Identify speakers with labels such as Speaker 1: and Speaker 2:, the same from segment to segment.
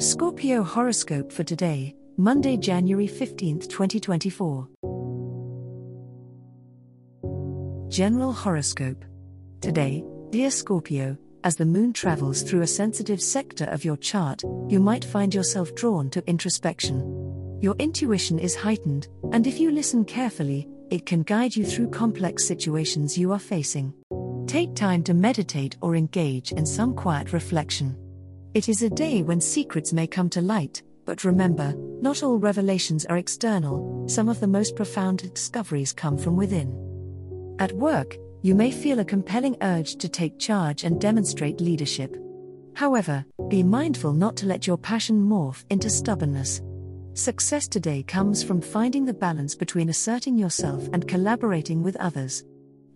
Speaker 1: Scorpio horoscope for today, Monday, January 15, 2024. General horoscope. Today, dear Scorpio, as the moon travels through a sensitive sector of your chart, you might find yourself drawn to introspection. Your intuition is heightened, and if you listen carefully, it can guide you through complex situations you are facing. Take time to meditate or engage in some quiet reflection. It is a day when secrets may come to light, but remember, not all revelations are external, some of the most profound discoveries come from within. At work, you may feel a compelling urge to take charge and demonstrate leadership. However, be mindful not to let your passion morph into stubbornness. Success today comes from finding the balance between asserting yourself and collaborating with others.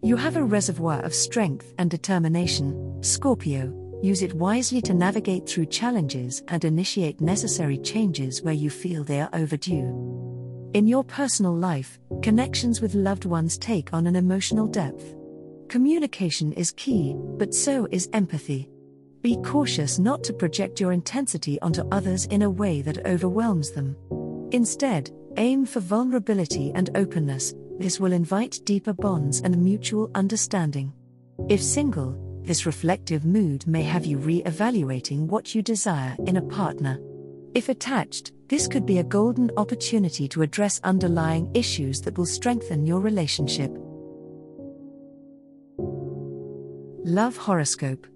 Speaker 1: You have a reservoir of strength and determination, Scorpio, Use it wisely to navigate through challenges and initiate necessary changes where you feel they are overdue. In your personal life, connections with loved ones take on an emotional depth. Communication is key, but so is empathy. Be cautious not to project your intensity onto others in a way that overwhelms them. Instead, aim for vulnerability and openness, this will invite deeper bonds and mutual understanding. If single, this reflective mood may have you re evaluating what you desire in a partner. If attached, this could be a golden opportunity to address underlying issues that will strengthen your relationship. Love Horoscope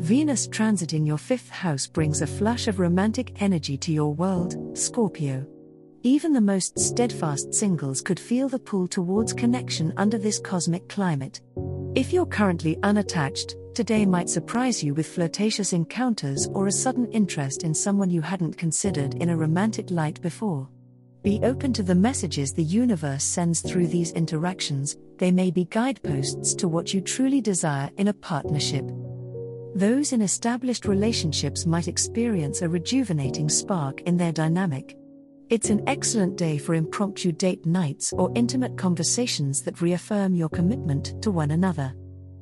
Speaker 1: Venus transiting your fifth house brings a flush of romantic energy to your world, Scorpio. Even the most steadfast singles could feel the pull towards connection under this cosmic climate. If you're currently unattached, today might surprise you with flirtatious encounters or a sudden interest in someone you hadn't considered in a romantic light before. Be open to the messages the universe sends through these interactions, they may be guideposts to what you truly desire in a partnership. Those in established relationships might experience a rejuvenating spark in their dynamic. It's an excellent day for impromptu date nights or intimate conversations that reaffirm your commitment to one another.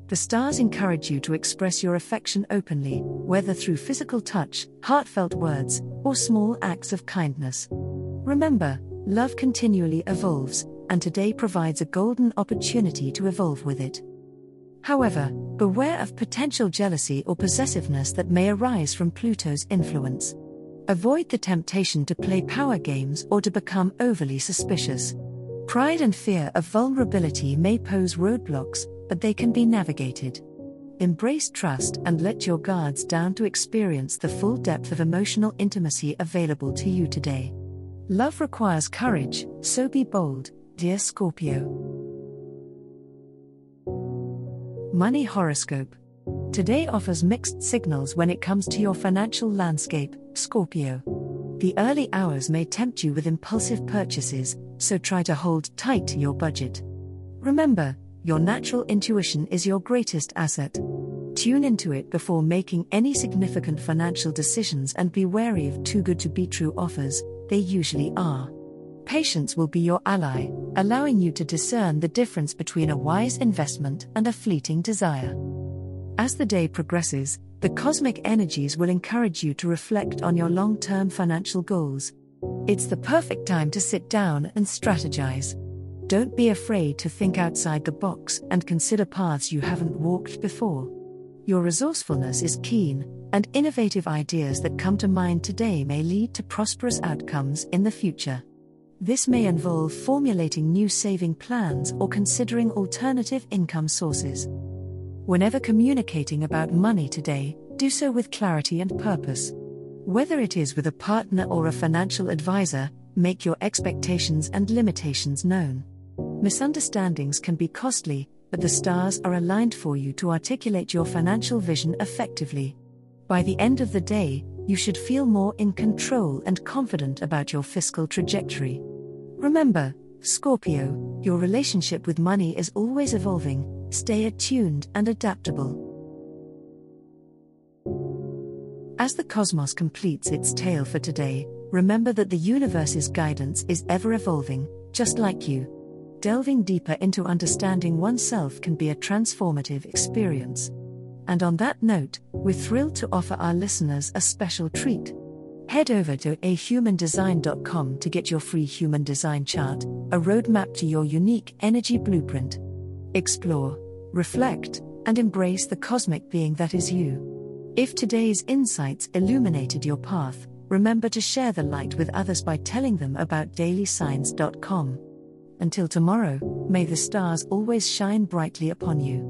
Speaker 1: The stars encourage you to express your affection openly, whether through physical touch, heartfelt words, or small acts of kindness. Remember, love continually evolves, and today provides a golden opportunity to evolve with it. However, beware of potential jealousy or possessiveness that may arise from Pluto's influence. Avoid the temptation to play power games or to become overly suspicious. Pride and fear of vulnerability may pose roadblocks, but they can be navigated. Embrace trust and let your guards down to experience the full depth of emotional intimacy available to you today. Love requires courage, so be bold, dear Scorpio. Money Horoscope Today offers mixed signals when it comes to your financial landscape, Scorpio. The early hours may tempt you with impulsive purchases, so try to hold tight to your budget. Remember, your natural intuition is your greatest asset. Tune into it before making any significant financial decisions and be wary of too good to be true offers, they usually are. Patience will be your ally, allowing you to discern the difference between a wise investment and a fleeting desire. As the day progresses, the cosmic energies will encourage you to reflect on your long term financial goals. It's the perfect time to sit down and strategize. Don't be afraid to think outside the box and consider paths you haven't walked before. Your resourcefulness is keen, and innovative ideas that come to mind today may lead to prosperous outcomes in the future. This may involve formulating new saving plans or considering alternative income sources. Whenever communicating about money today, do so with clarity and purpose. Whether it is with a partner or a financial advisor, make your expectations and limitations known. Misunderstandings can be costly, but the stars are aligned for you to articulate your financial vision effectively. By the end of the day, you should feel more in control and confident about your fiscal trajectory. Remember, Scorpio, your relationship with money is always evolving, stay attuned and adaptable. As the cosmos completes its tale for today, remember that the universe's guidance is ever evolving, just like you. Delving deeper into understanding oneself can be a transformative experience. And on that note, we're thrilled to offer our listeners a special treat. Head over to ahumandesign.com to get your free human design chart, a roadmap to your unique energy blueprint. Explore, reflect, and embrace the cosmic being that is you. If today's insights illuminated your path, remember to share the light with others by telling them about dailysigns.com. Until tomorrow, may the stars always shine brightly upon you.